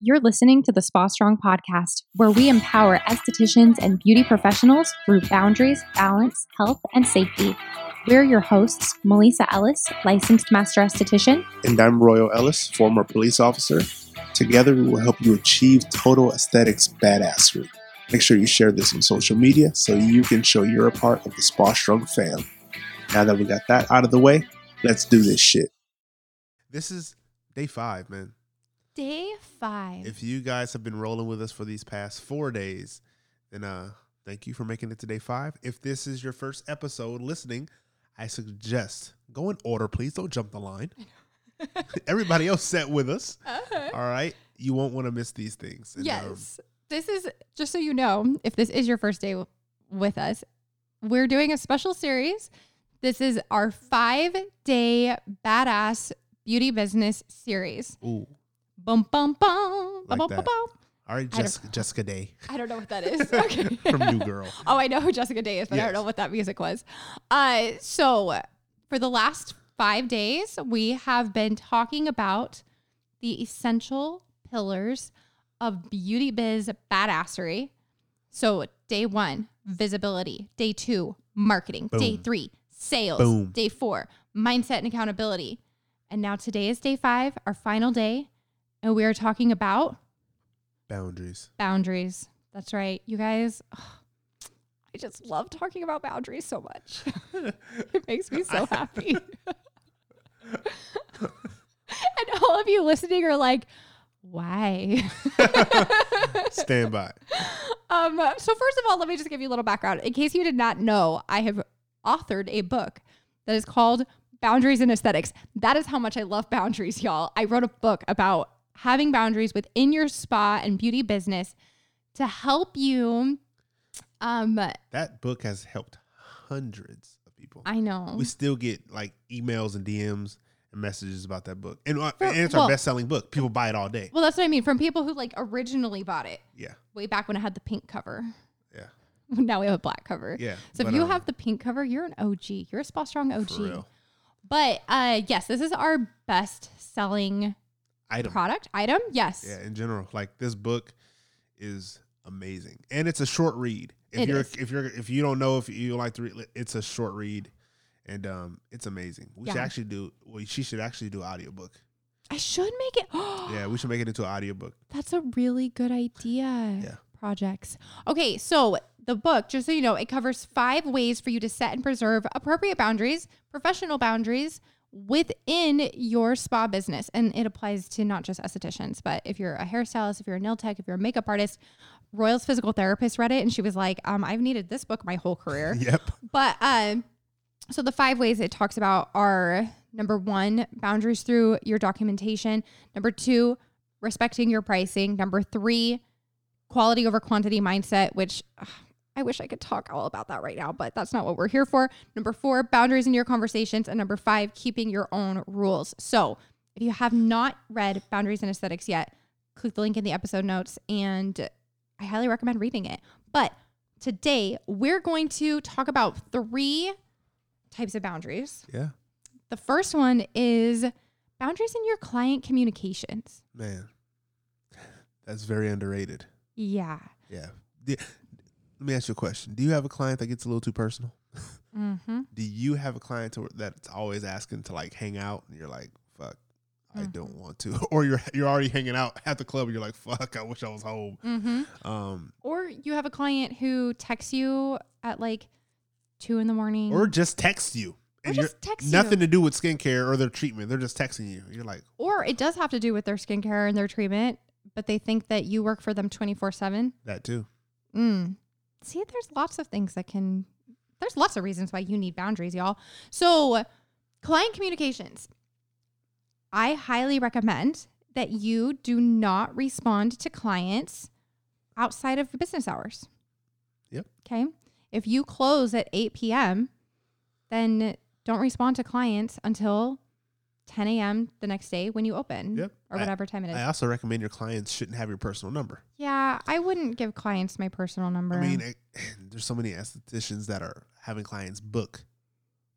You're listening to the Spa Strong podcast, where we empower estheticians and beauty professionals through boundaries, balance, health, and safety. We're your hosts, Melissa Ellis, licensed master esthetician, And I'm Royal Ellis, former police officer. Together, we will help you achieve total aesthetics badassery. Make sure you share this on social media so you can show you're a part of the Spa Strong fam. Now that we got that out of the way, let's do this shit. This is day five, man. Day five. If you guys have been rolling with us for these past four days, then uh, thank you for making it to day five. If this is your first episode listening, I suggest go in order, please. Don't jump the line. Everybody else sat with us. Uh-huh. All right. You won't want to miss these things. And, um, Yes. this is just so you know, if this is your first day w- with us, we're doing a special series. This is our five day badass beauty business series. ooh. Bum, bum, bum. Like bum, bum, that. bum, bum. All right, don't- Jessica, Day I don't know what that is. Okay. from New Girl. Oh, I know who Jessica Day is, but I don't know what that music was. Uh, so for the last five days, we have been talking about the essential pillars of beauty biz badassery. So day one, visibility. Day two, marketing. Day Boom. three, sales. Boom. Day four, mindset and accountability. And now today is day five, our final day, and we are talking about Boundaries. boundaries. That's right. You guys, I just love talking about boundaries so much. it makes me so happy. and all of you listening are like, why? Stand by. um, so first of all, let me just give you a little background. In case you did not know, I have authored a book that is called Boundaries in Esthetics. That is how much I love boundaries, y'all. I wrote a book about having boundaries within your spa and beauty business to help you. Um, That book has helped hundreds of people. I know. we still get like emails and DMs and messages about that book. And, uh, For- and it's well- our best selling book. People buy it all day. well, that's what I mean. From people who like originally bought it Yeah. way back when it had the pink cover. Yeah. Now we have a black cover. Yeah. So if you um, have the pink cover, you're an OG. You're a Spa Strong OG. for real. But uh, yes, this is our best selling Item. product item. Yes. Yeah, in general, like this book is amazing, and it's a short read. If It you're is. if you're if you don't know if you like to read, it's a short read, and um, it's amazing. We should actually do. Well, she should actually do audiobook. I should make it. Yeah, we should make it into an audiobook. That's a really good idea. Yeah. Projects. Okay, so the book, just so you know, it covers five ways for you to set and preserve appropriate boundaries, professional boundaries within your spa business. And it applies to not just estheticians, but if you're a hairstylist, if you're a nail tech, if you're a makeup artist, Royal's physical therapist read it and she was like, um, I've needed this book my whole career. Yep. But um, so the five ways it talks about are number one, boundaries through your documentation. Number two, respecting your pricing. Number three, quality over quantity mindset, which ugh, I wish I could talk all about that right now, but that's not what we're here for. Number four, boundaries in your conversations. And number five, keeping your own rules. So if you have not read Boundaries in Esthetics yet, click the link in the episode notes and I highly recommend reading it. But today we're going to talk about three types of boundaries. Yeah, The first one is boundaries in your client communications. man, that's very underrated. Yeah. Yeah. The- let me ask you a question. Do you have a client that gets a little too personal? Mm-hmm. Do you have a client to, that's always asking to like hang out, and you're like, "Fuck, I Mhm. don't want to," or you're you're already hanging out at the club, and you're like, "Fuck, I wish I was home." Mm-hmm. Um, Or you have a client who texts you at like two in the morning. or just texts you. Or And you're just text nothing you. to do with skincare or their treatment. They're just texting you. You're like, Or it does have to do with their skincare and their treatment, but they think that you work for them 24 7. that too. Mm. See, there's lots of things that can, there's lots of reasons why you need boundaries, y'all. So, client communications. I highly recommend that you do not respond to clients outside of business hours. Yep. Okay. If you close at 8 p.m., then don't respond to clients until 10 a.m. the next day when you open Yep. or I- whatever time it is. I also recommend your clients shouldn't have your personal number. yeah, I wouldn't give clients my personal number. I mean, eh, there's so many estheticians that are having clients book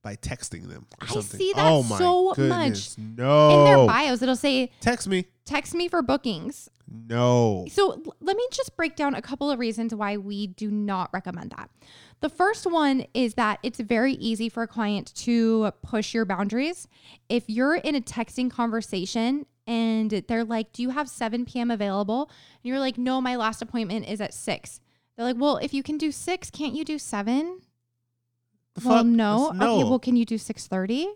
by texting them or I something. see that oh my so goodness. In No. In their bios, it'll say, Text me. text me for bookings. No. So l- let me just break down a couple of reasons why we do not recommend that. The first one is that it's very easy for a client to push your boundaries. If you're in a texting conversation and they're like, Do you have 7 p.m. available? And you're like, No, my last appointment is at 6. They're like, Well, if you can do 6, can't you do 7? The Well, fuck? no. That's- Okay, well, can you do 6:30?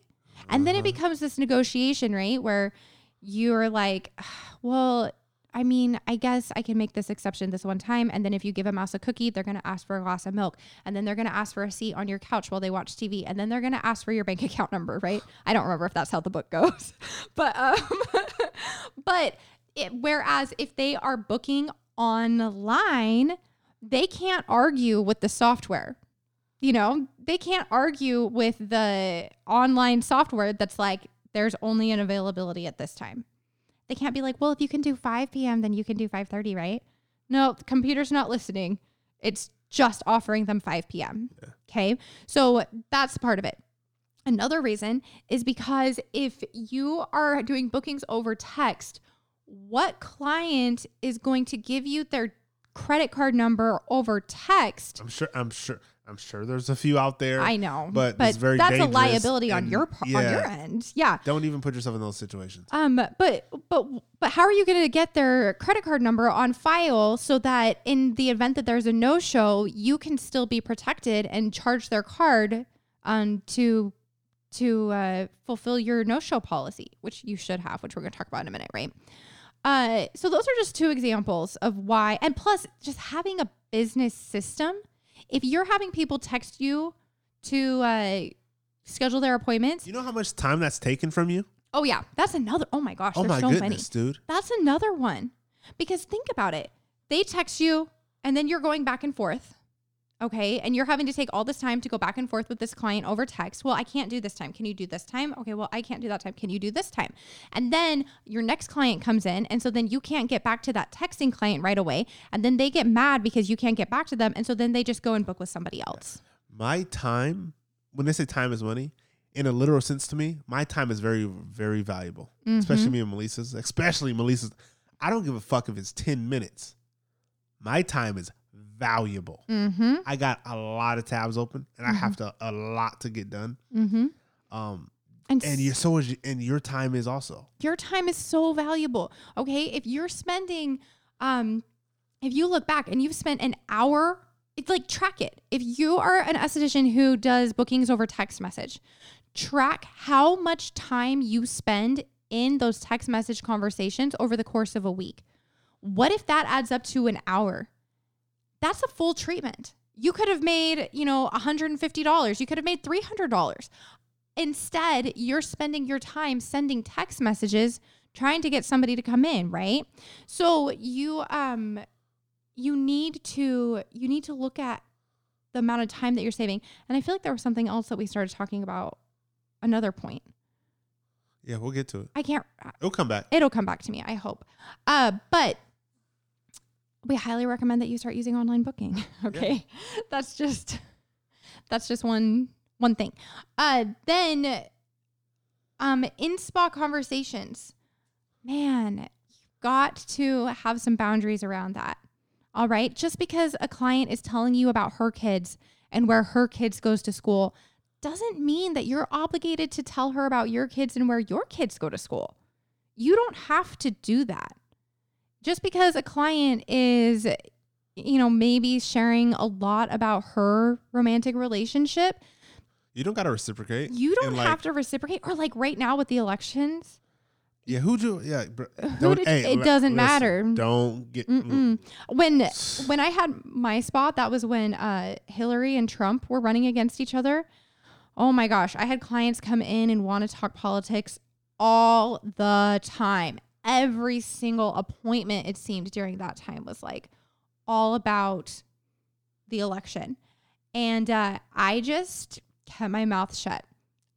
And then it Uh-huh. becomes this negotiation, right? Where you're like, well, I mean, I guess I can make this exception this one time. And then if you give a mouse a cookie, they're going to ask for a glass of milk. And then they're going to ask for a seat on your couch while they watch TV. And then they're going to ask for your bank account number, right? I don't remember if that's how the book goes. But, um, but it, whereas if they are booking online, they can't argue with the software you know, they can't argue with the online software that's like, there's only an availability at this time. They can't be like, well, if you can do 5 p.m., then you can do 5:30, right? No, the computer's not listening. It's just offering them 5 p.m. Okay. So that's part of it. Another reason is because if you are doing bookings over text, what client is going to give you their credit card number over text? I'm sure I'm sure I'm sure there's a few out there. I know, but but that's a liability on your par- on your end. Yeah. Don't even put yourself in those situations. Um, but but but how are you going to get their credit card number on file so that in the event that there's a no show, you can still be protected and charge their card um to to uh, fulfill your no show policy, which you should have, which we're going to talk about in a minute, right? Uh, so those are just two examples of why, and plus just having a business system. If you're having people text you to uh, schedule their appointments, You know how much time that's taken from you? oh yeah, that's another. Oh my gosh, Oh there's my so many. goodness, dude. That's another one. Because think about it. They text you and then you're going back and forth. Okay. And you're having to take all this time to go back and forth with this client over text. Well, I can't do this time. Can you do this time? Okay. Well, I can't do that time. Can you do this time? And then your next client comes in. And so then you can't get back to that texting client right away. And then they get mad because you can't get back to them. And so then they just go and book with somebody else. My time, when they say time is money, in a literal sense to me, my time is very, very valuable. Mm-hmm. Especially me and Melissa's. Especially Melissa's. I don't give a fuck if it's 10 minutes. My time is valuable. Mm-hmm. I got a lot of tabs open and I have to a lot to get done. Mm-hmm. Um And, and you so is and your time is also. your time is so valuable. Okay. If you're spending, um, if you look back and you've spent an hour, it's like track it. If you are an esthetician who does bookings over text message, track how much time you spend in those text message conversations over the course of a week. What if that adds up to an hour? That's a full treatment. You could have made, you know, $150. You could have made $300. Instead, you're spending your time sending text messages trying to get somebody to come in, right? So you um you need to you need to look at the amount of time that you're saving. And I feel like there was something else that we started talking about another point. Yeah, we'll get to it. I can't It'll come back. it'll come back to me, I hope. Uh but we highly recommend that you start using online booking. Okay. That's just that's just one one thing. Uh then um in spa conversations, man, you've got to have some boundaries around that. All right? Just because a client is telling you about her kids and where her kids goes to school doesn't mean that you're obligated to tell her about your kids and where your kids go to school. You don't have to do that. Just because a client is you know, maybe sharing a lot about her romantic relationship, You don't gotta reciprocate. you don't like, have to reciprocate. Or like right now with the elections, Yeah, who do? Yeah, Who did- hey, it doesn't listen, matter. Don't get. mm, when when I had my spot, that was when uh, Hillary and Trump were running against each other. Oh my gosh, I had clients come in and want to talk politics all the time. Every single appointment, it seemed during that time, was like all about the election. And uh, I just kept my mouth shut.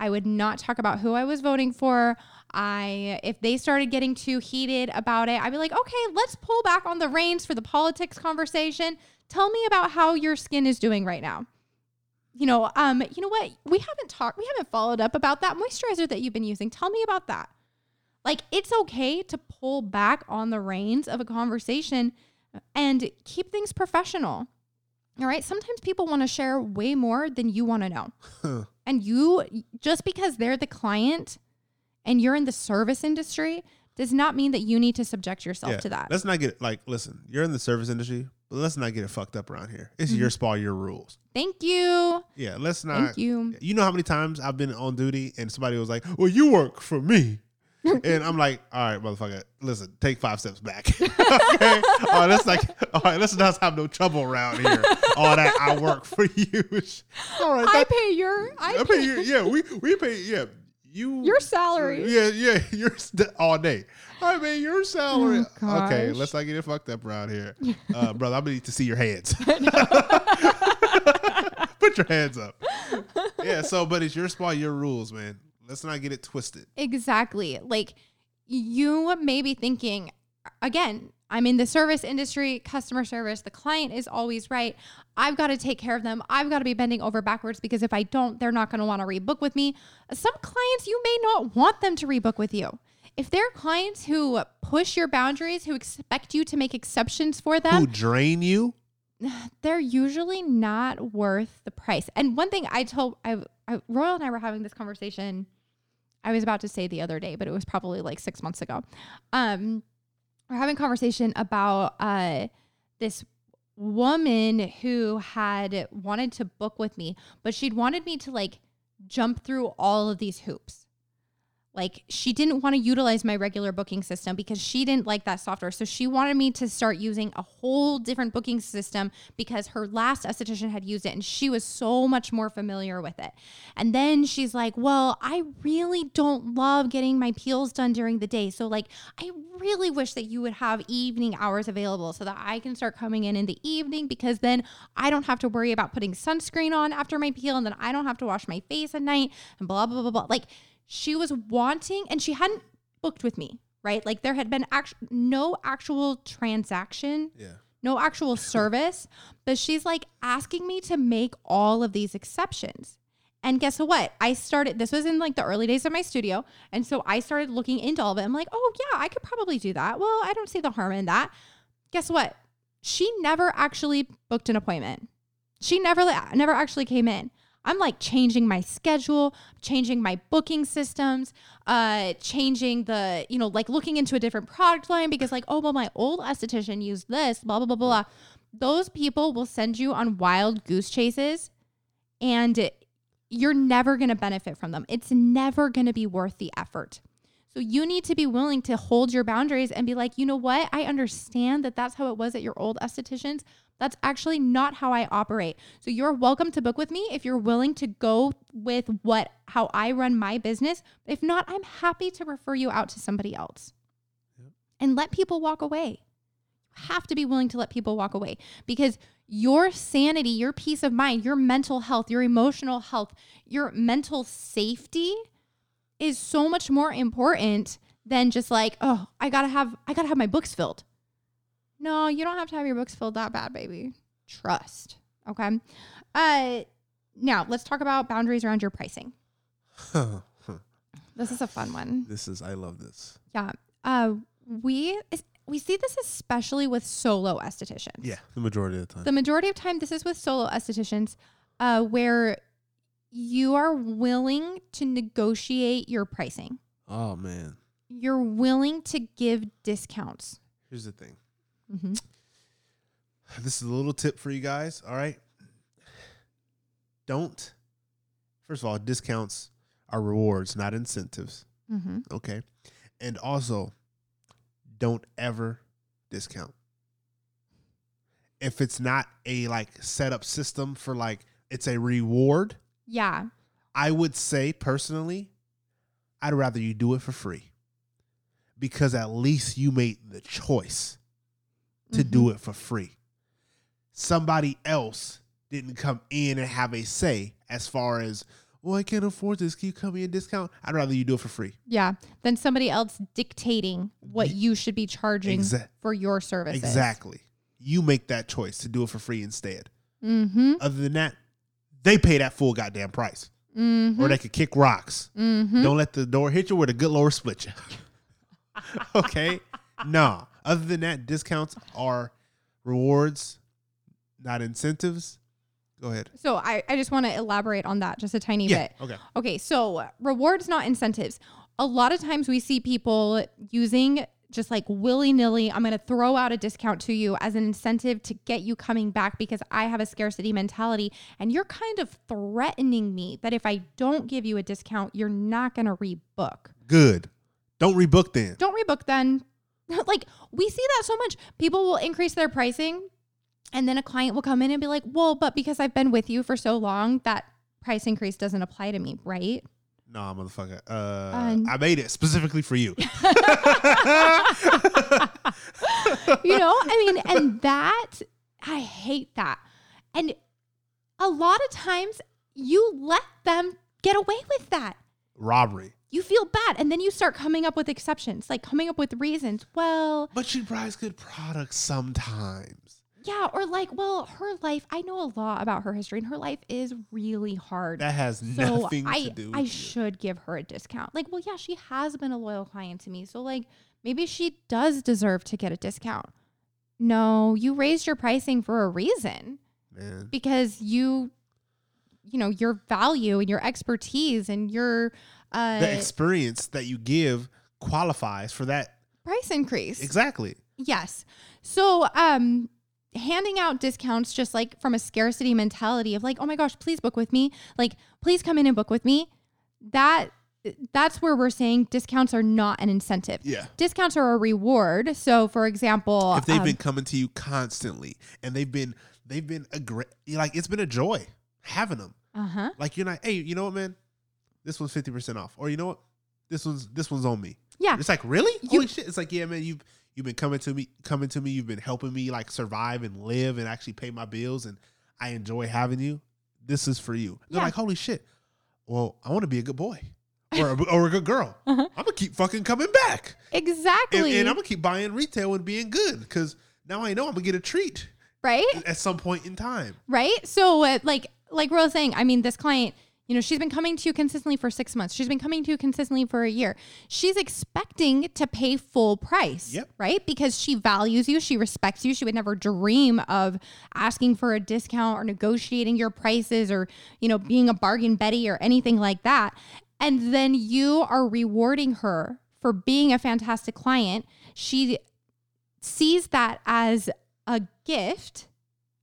I would not talk about who I was voting for. I if they started getting too heated about it, I'd be like, "Okay, let's pull back on the reins for the politics conversation. Tell me about how your skin is doing right now." you know, um, you know what? We haven't talked, we haven't followed up about that moisturizer that you've been using. Tell me about that. Like, it's okay to pull back on the reins of a conversation and keep things professional. All right. Sometimes people want to share way more than you want to know. and you, just because they're the client and you're in the service industry, does not mean that you need to subject yourself Yeah. to that. Let's not get like listen, you're in the service industry, but let's not get it fucked up around here. It's mm-hmm. your spa, your rules. Thank you. Yeah, let's not Thank you. You know how many times I've been on duty and somebody was like, Well, you work for me. And I'm like, all right, motherfucker, listen, take five steps back. okay. All right, let's like, all right, let's not have no trouble around here. All that I work for you. all right, I pay your, I, I pay you. Yeah, we we pay. Yeah, you your salary. Yeah, yeah, you're all day. I mean, your salary. Oh, okay, let's not get it fucked up around here, uh, brother. I'm gonna need to see your hands. Put your hands up. Yeah. So, but it's your spot, your rules, man. Let's not get it twisted. Exactly. Like you may be thinking, again, I'm in the service industry, customer service. The client is always right. I've got to take care of them. I've got to be bending over backwards because if I don't, they're not going to want to rebook with me. Some clients, you may not want them to rebook with you. If they're clients who push your boundaries, who expect you to make exceptions for them, Who drain you? they're usually not worth the price. And one thing I told I, I Royal and I were having this conversation. I was about to say the other day, but it was probably like six months ago. Um, we're having a conversation about uh this woman who had wanted to book with me, but she'd wanted me to like jump through all of these hoops. Like she didn't want to utilize my regular booking system because she didn't like that software. So she wanted me to start using a whole different booking system because her last esthetician had used it and she was so much more familiar with it. And then she's like, "Well, I really don't love getting my peels done during the day. So like I really wish that you would have evening hours available so that I can start coming in in the evening because then I don't have to worry about putting sunscreen on after my peel and then I don't have to wash my face at night and blah blah blah blah. Like she was wanting and she hadn't booked with me, right? Like there had been act- no actual transaction, Yeah. no actual service, but she's like asking me to make all of these exceptions. And guess what? I started, this was in like the early days of my studio. And so I started looking into all of it. I'm like, oh, yeah, I could probably do that. Well, I don't see the harm in that. Guess what? She never actually booked an appointment. She never, never actually came in. I'm like changing my schedule, changing my booking systems, uh, changing the, you know, like looking into a different product line because, like, oh, well, my old esthetician used this, blah, blah, blah, blah. Those people will send you on wild goose chases and you're never going to benefit from them. It's never going to be worth the effort. So you need to be willing to hold your boundaries and be like, you know what? I understand that that's how it was at your old estheticians. That's actually not how I operate. So you're welcome to book with me if you're willing to go with what how I run my business. If not, I'm happy to refer you out to somebody else. And let people walk away. You have to be willing to let people walk away because your sanity, your peace of mind, your mental health, your emotional health, your mental safety is so much more important than just like, oh, I gotta have I gotta have my books filled. No, you don't have to have your books filled that bad, baby. Trust. Okay. Uh now let's talk about boundaries around your pricing. This is a fun one. this is I love this. Yeah. Uh we we see this especially with solo estheticians. Yeah, the majority of the time. The majority of time this is with solo estheticians uh where you are willing to negotiate your pricing. oh man, You're willing to give discounts. here's the thing. Mm-hmm. This is a little tip for you guys. All right. Don't. First of all, discounts are rewards, not incentives. Mm-hmm. Okay. And also, don't ever discount. If it's not a like setup system for like it's a reward, Yeah. I would say personally, I'd rather you do it for free. Because at least you made the choice to do it for free. Somebody else didn't come in and have a say as far as, well, I can't afford this. Can you come in discount? I'd rather you do it for free. Yeah. Than somebody else dictating what you should be charging Exa- for your services. Exactly. You make that choice to do it for free instead. Mm-hmm. Other than that, they pay that full goddamn price. Mm-hmm. Or they could kick rocks. Mm-hmm. Don't let the door hit you where the good Lord split you. okay? no. Other than that, discounts are rewards, not incentives. Go ahead. So I, I just want to elaborate on that just a tiny Yeah. bit. Okay. Okay, so rewards, not incentives. A lot of times we see people using just like willy nilly, I'm going to throw out a discount to you as an incentive to get you coming back because I have a scarcity mentality. And you're kind of threatening me that if I don't give you a discount, you're not going to rebook. Good. Don't rebook then. Don't rebook then. like we see that so much. People will increase their pricing and then a client will come in and be like, well, but because I've been with you for so long, that price increase doesn't apply to me, right? Nah, motherfucker. Uh, Um, I made it specifically for you. you know i mean and that i hate that and a lot of times you let them get away with that Robbery. you feel bad and then you start coming up with exceptions like coming up with reasons well But she buys good products sometimes. Yeah or like well her life i know a lot about her history and her life is really hard That has so nothing I, to do with I should give her a discount. Like, well, yeah, she has been a loyal client to me. So like maybe she does deserve to get a discount. No, you raised your pricing for a reason Man. because you you know, your value and your expertise and your uh The experience that you give qualifies for that. price increase. Exactly. Yes. So, um, handing out discounts just like from a scarcity mentality of like, oh my gosh, please book with me. Like, please come in and book with me. That that's where we're saying discounts are not an incentive. Yeah. Discounts are a reward. So, for example, If they've um, been coming to you constantly and they've been they've been a great like it's been a joy having them. uh-huh. Like you're not, hey, you know what, man? This one's fifty percent off, or you know what? This one's this one's on me. Yeah. It's like really, You- holy shit! It's like yeah, man. You've you've been coming to me, coming to me. You've been helping me like survive and live and actually pay my bills, and I enjoy having you. This is for you. They're Yeah. like, holy shit. Well, I want to be a good boy or a, or a good girl. Uh-huh. I'm gonna keep fucking coming back, Exactly. and, and I'm gonna keep buying retail and being good because now I know I'm gonna get a treat right? at some point in time. right? So uh, like like Rose saying, I mean, this client, you know, she's been coming to you consistently for six months. She's been coming to you consistently for a year. She's expecting to pay full price, Yep. right? Because she values you, she respects you. She would never dream of asking for a discount or negotiating your prices or you know being a bargain Betty or anything like that. And then you are rewarding her for being a fantastic client. She sees that as a gift,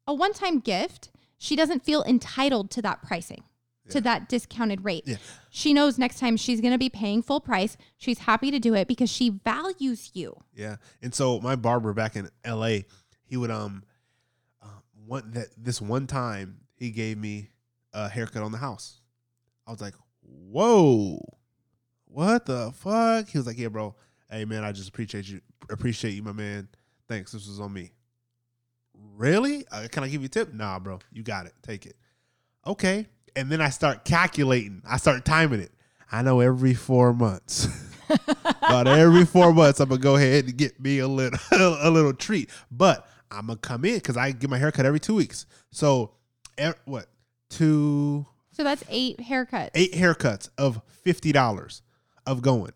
a one time gift. She doesn't feel entitled to that pricing, to that discounted rate. Yeah. She knows next time she's going to be paying full price. She's happy to do it because she values you. Yeah, and so my barber back in L.A., he would um, uh, one that this one time he gave me a haircut on the house. I was like, "Whoa, what the fuck?" He was like, "Yeah, bro. Hey, man, I just appreciate you. Appreciate you, my man. Thanks. This was on me. Really? Uh, can I give you a tip? Nah, bro. You got it. Take it. Okay. And then I start calculating. I start timing it. I know every four months. About every four months, I'm gonna go ahead and get me a little a little treat. But I'm gonna come in because I get my haircut every two weeks. So, e- what two So that's eight haircuts. eight haircuts of fifty dollars of going.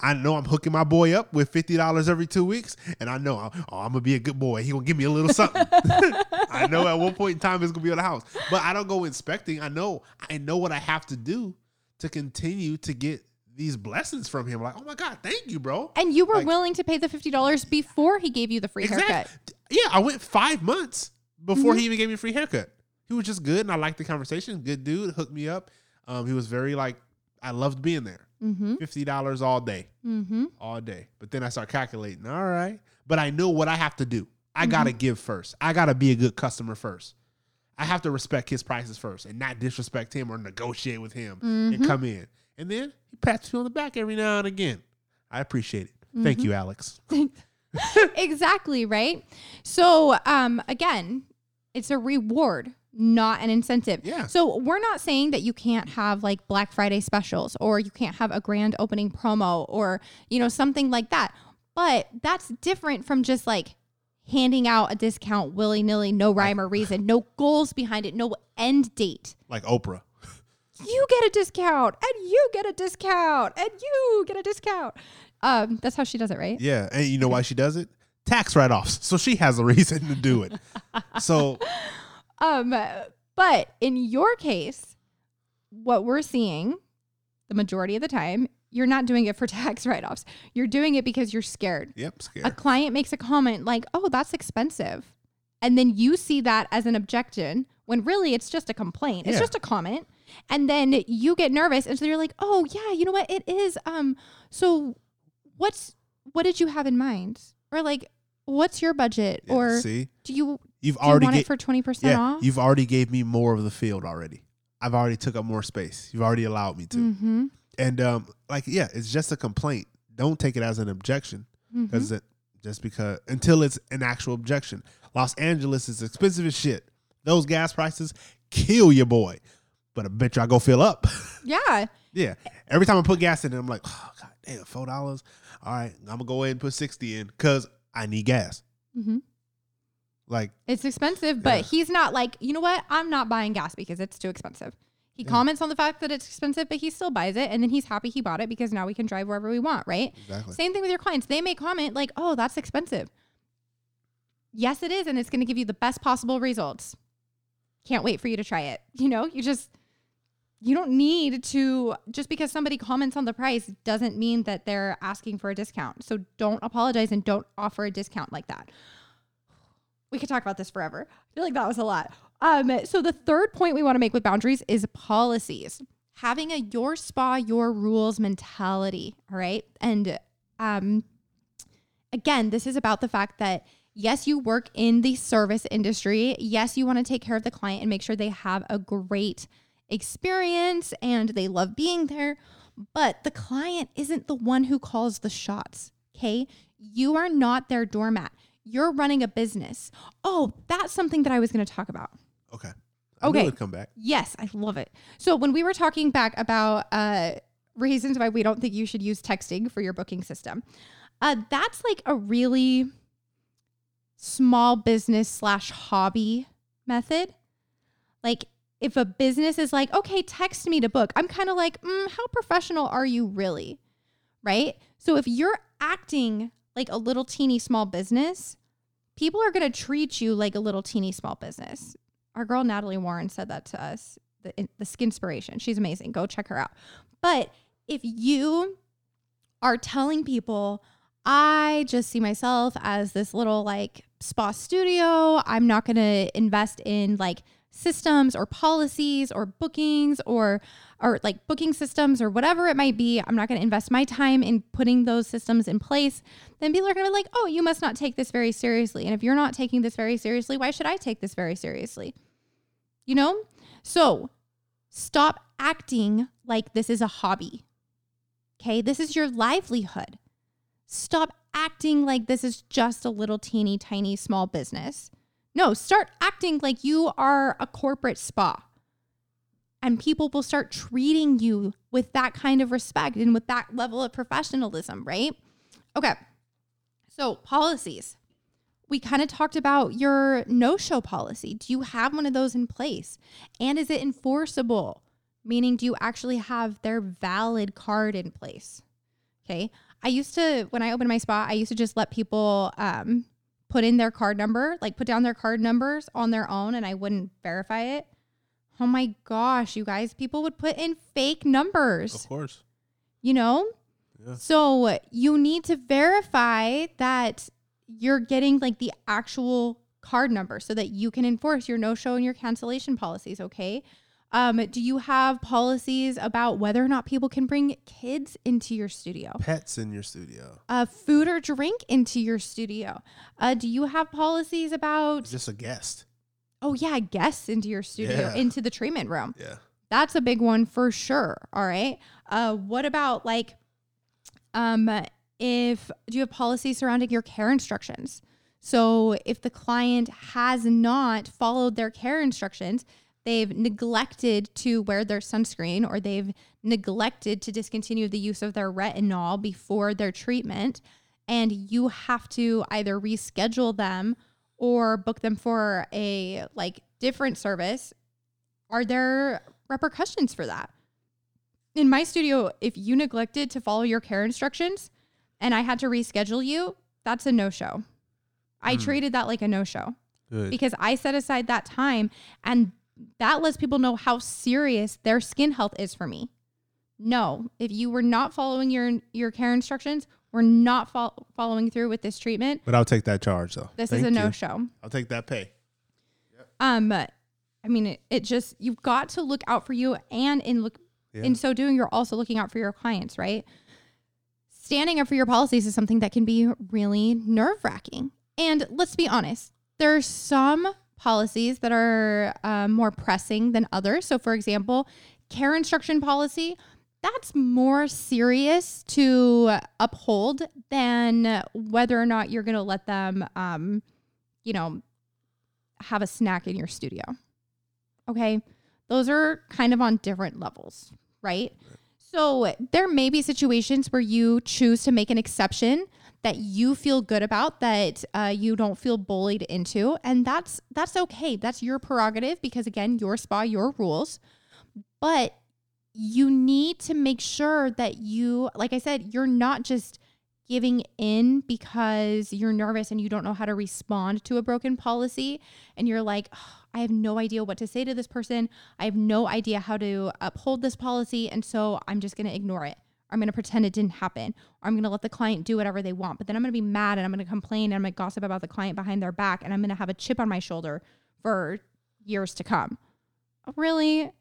I know I'm hooking my boy up with fifty dollars every two weeks, and I know oh, I'm gonna be a good boy. He gonna give me a little something. I know at one point in time it's gonna be on the house, but I don't go inspecting. I know I know what I have to do to continue to get these blessings from him. Like, oh my god, thank you, bro. And you were Like- willing to pay the $50 before he gave you the free haircut. Yeah, I went five months before Mm-hmm. he even gave me a free haircut. He was just good, and I liked the conversation. Good dude, hooked me up. Um, he was very like, I loved being there. Mm-hmm. Fifty dollars all day, Mm-hmm. all day. But then I start calculating. All right, but I know what I have to do. I gotta give first. I gotta be a good customer first. I have to respect his prices first, and not disrespect him or negotiate with him and Mhm. come in. And then he pats you on the back every now and again. I appreciate it. Thank you, Alex. exactly right so um again it's a reward not an incentive Yeah. so we're not saying that you can't have like black friday specials or you can't have a grand opening promo or you know something like that but that's different from just like handing out a discount willy nilly, no rhyme or reason, no goals behind it, no end date. Like Oprah. You get a discount, and you get a discount, and you get a discount. Um, that's how she does it, right? Yeah, and you know why she does it? Tax write-offs. So she has a reason to do it. So Um, but in your case, what we're seeing the majority of the time, you're not doing it for tax write offs. You're doing it because you're scared. yep, scared. A client makes a comment like, oh, that's expensive. And then you see that as an objection when really it's just a complaint. It's Yeah. just a comment. And then you get nervous. And so you're like, oh, yeah, you know what? It is. Um, so what's, what did you have in mind? Or like, what's your budget? Yeah, or see, do you, you've do you already want ga- it for 20% yeah, off? you've already gave me more of the field already. I've already took up more space. You've already allowed me to. mm-hmm. And um, like, yeah, it's just a complaint. Don't take it as an objection Mm-hmm. because it just because until it's an actual objection. Los Angeles is expensive as shit. Those gas prices kill your boy. But I bet you I go fill up. Yeah. yeah. Every time I put gas in it, I'm like, oh god damn, four dollars. All right, I'm gonna go ahead and put sixty in because I need gas. Mm-hmm. Like, It's expensive, but Yeah. he's not like, you know what? I'm not buying gas because it's too expensive. He Yeah. comments on the fact that it's expensive, but he still buys it. And then he's happy he bought it because now we can drive wherever we want, right? exactly. Same thing with your clients. They may comment like, oh, that's expensive. Yes, it is. And it's going to give you the best possible results. Can't wait for you to try it. You know, you just, you don't need to, just because somebody comments on the price doesn't mean that they're asking for a discount. So don't apologize and don't offer a discount like that. We could talk about this forever. I feel like that was a lot. Um, so the third point we want to make with boundaries is policies. Having a your spa, your rules mentality. All right. And um again, this is about the fact that yes, you work in the service industry. Yes, you want to take care of the client and make sure they have a great experience and they love being there. But the client isn't the one who calls the shots. Okay. You are not their doormat. You're running a business. Oh, that's something that I was going to talk about. Okay. I Okay. come back. Yes, I love it. So when we were talking back about uh, reasons why we don't think you should use texting for your booking system, uh, that's like a really small business slash hobby method. Like if a business is like, okay, text me to book, I'm kind of like, mm, how professional are you really? Right. So if you're acting like a little teeny small business, people are going to treat you like a little teeny small business our girl Natalie Warren said that to us. The, the Skinspiration. She's amazing. Go check her out. But if you are telling people, I just see myself as this little like spa studio, I'm not going to invest in like systems or policies or bookings or or like booking systems or whatever it might be. I'm not going to invest my time in putting those systems in place. Then people are going to be like, "Oh, you must not take this very seriously." And if you're not taking this very seriously, why should I take this very seriously? You know? So stop acting like this is a hobby. Okay? This is your livelihood. Stop acting like this is just a little teeny tiny small business. No, start acting like you are a corporate spa. And people will start treating you with that kind of respect and with that level of professionalism, right? Okay. So, policies we kind of talked about your no show policy. Do you have one of those in place? And is it enforceable? Meaning, do you actually have their valid card in place? Okay. I used to, when I opened my spa, I used to just let people um, put in their card number, like put down their card numbers on their own, and I wouldn't verify it. Oh my gosh, you guys, people would put in fake numbers Of course. you know? Yeah. So you need to verify that you're getting like the actual card number so that you can enforce your no show and your cancellation policies, okay? Um, do you have policies about whether or not people can bring kids into your studio? Pets in your studio. Uh, food or drink into your studio? Uh, do you have policies about, Just a guest. oh, yeah, guests into your studio, Yeah. into the treatment room? Yeah. That's a big one for sure. All right. Uh, what about like, um, if do you have policies surrounding your care instructions? So if the client has not followed their care instructions, they've neglected to wear their sunscreen or they've neglected to discontinue the use of their retinol before their treatment, and you have to either reschedule them or book them for a like different service, are there repercussions for that? In my studio, if you neglected to follow your care instructions and I had to reschedule you, that's a no show. I Hmm. treated that like a no show because I set aside that time and that lets people know how serious their skin health is for me. No, if you were not following your your care instructions, we're not fol- following through with this treatment. But I'll take that charge though. This Thank is a you. no show. I'll take that pay. Um, I mean, it, it just you've got to look out for you, and in look Yeah. in so doing, you're also looking out for your clients, right? Standing up for your policies is something that can be really nerve wracking. And let's be honest, there's some policies that are um, more pressing than others. So, for example, care instruction policy. That's more serious to uphold than whether or not you're going to let them, um, you know, have a snack in your studio. Okay. Those are kind of on different levels, right? So there may be situations where you choose to make an exception that you feel good about that uh, you don't feel bullied into and that's that's okay. That's your prerogative because again your spa your rules. But you need to make sure that you like i said you're not just giving in because you're nervous and you don't know how to respond to a broken policy and you're like "Ugh, i have no idea what to say to this person. I have no idea how to uphold this policy and so i'm just going to ignore it i'm going to pretend it didn't happen or i'm going to let the client do whatever they want but then i'm going to be mad and i'm going to complain and i'm going to gossip about the client behind their back and i'm going to have a chip on my shoulder for years to come. Really?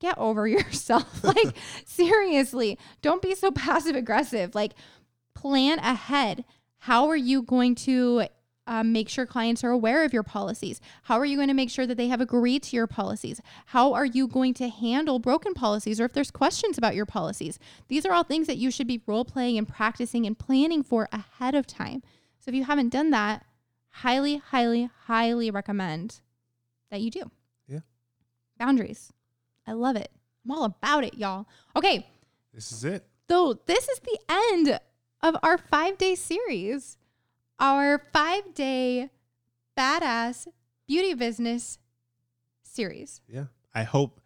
Get over yourself. Like seriously don't be so passive aggressive like plan ahead. How are you going to um, make sure clients are aware of your policies? How are you going to make sure that they have agreed to your policies? How are you going to handle broken policies or if there's questions about your policies? These are all things that you should be role playing and practicing and planning for ahead of time. So if you haven't done that, highly, highly, highly recommend that you do. Yeah. Boundaries. I love it. I'm all about it, y'all. Okay. This is it. So this is the end of our five day series, our five day badass beauty business series. Yeah. I hope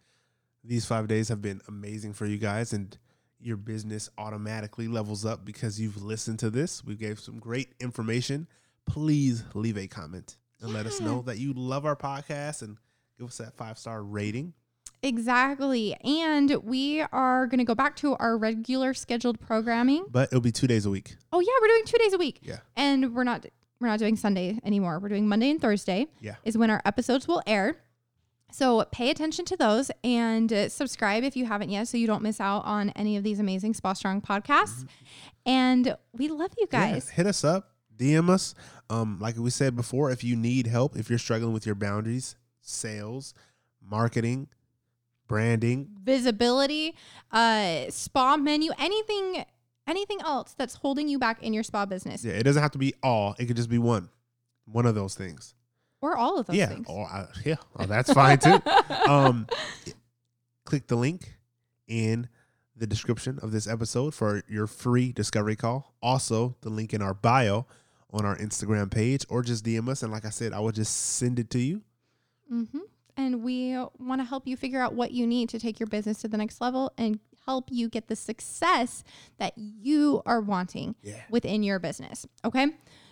these five days have been amazing for you guys and your business automatically levels up because you've listened to this. We gave some great information. Please leave a comment and let us know that you love our podcast and give us that five star rating. Exactly. And we are going to go back to our regular scheduled programming. But it'll be two days a week. Oh yeah, we're doing 2 days a week. Yeah. And we're not we're not doing Sunday anymore. We're doing Monday and Thursday. Yeah. Is when our episodes will air. So pay attention to those and uh, subscribe if you haven't yet so you don't miss out on any of these amazing Spa Strong podcasts. And we love you Yeah, guys. hit us up, DM us. Um, like we said before, if you need help, if you're struggling with your boundaries, sales, marketing, branding, Visibility, uh spa menu, anything anything else that's holding you back in your spa business yeah, it doesn't have to be all. It could just be one, one of those things. or all of those yeah, things. or uh, yeah, oh, that's fine too. um, click the link in the description of this episode for your free discovery call. Also, the link in our bio on our Instagram page, or just DM us. And like I said, I will just send it to you. Mm-hmm. And we want to help you figure out what you need to take your business to the next level and help you get the success that you are wanting Yeah. within your business. Okay.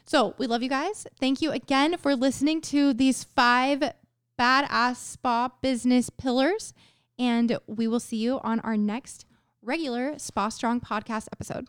So we love you guys. Thank you again for listening to these five badass spa business pillars. And we will see you on our next regular Spa Strong podcast episode.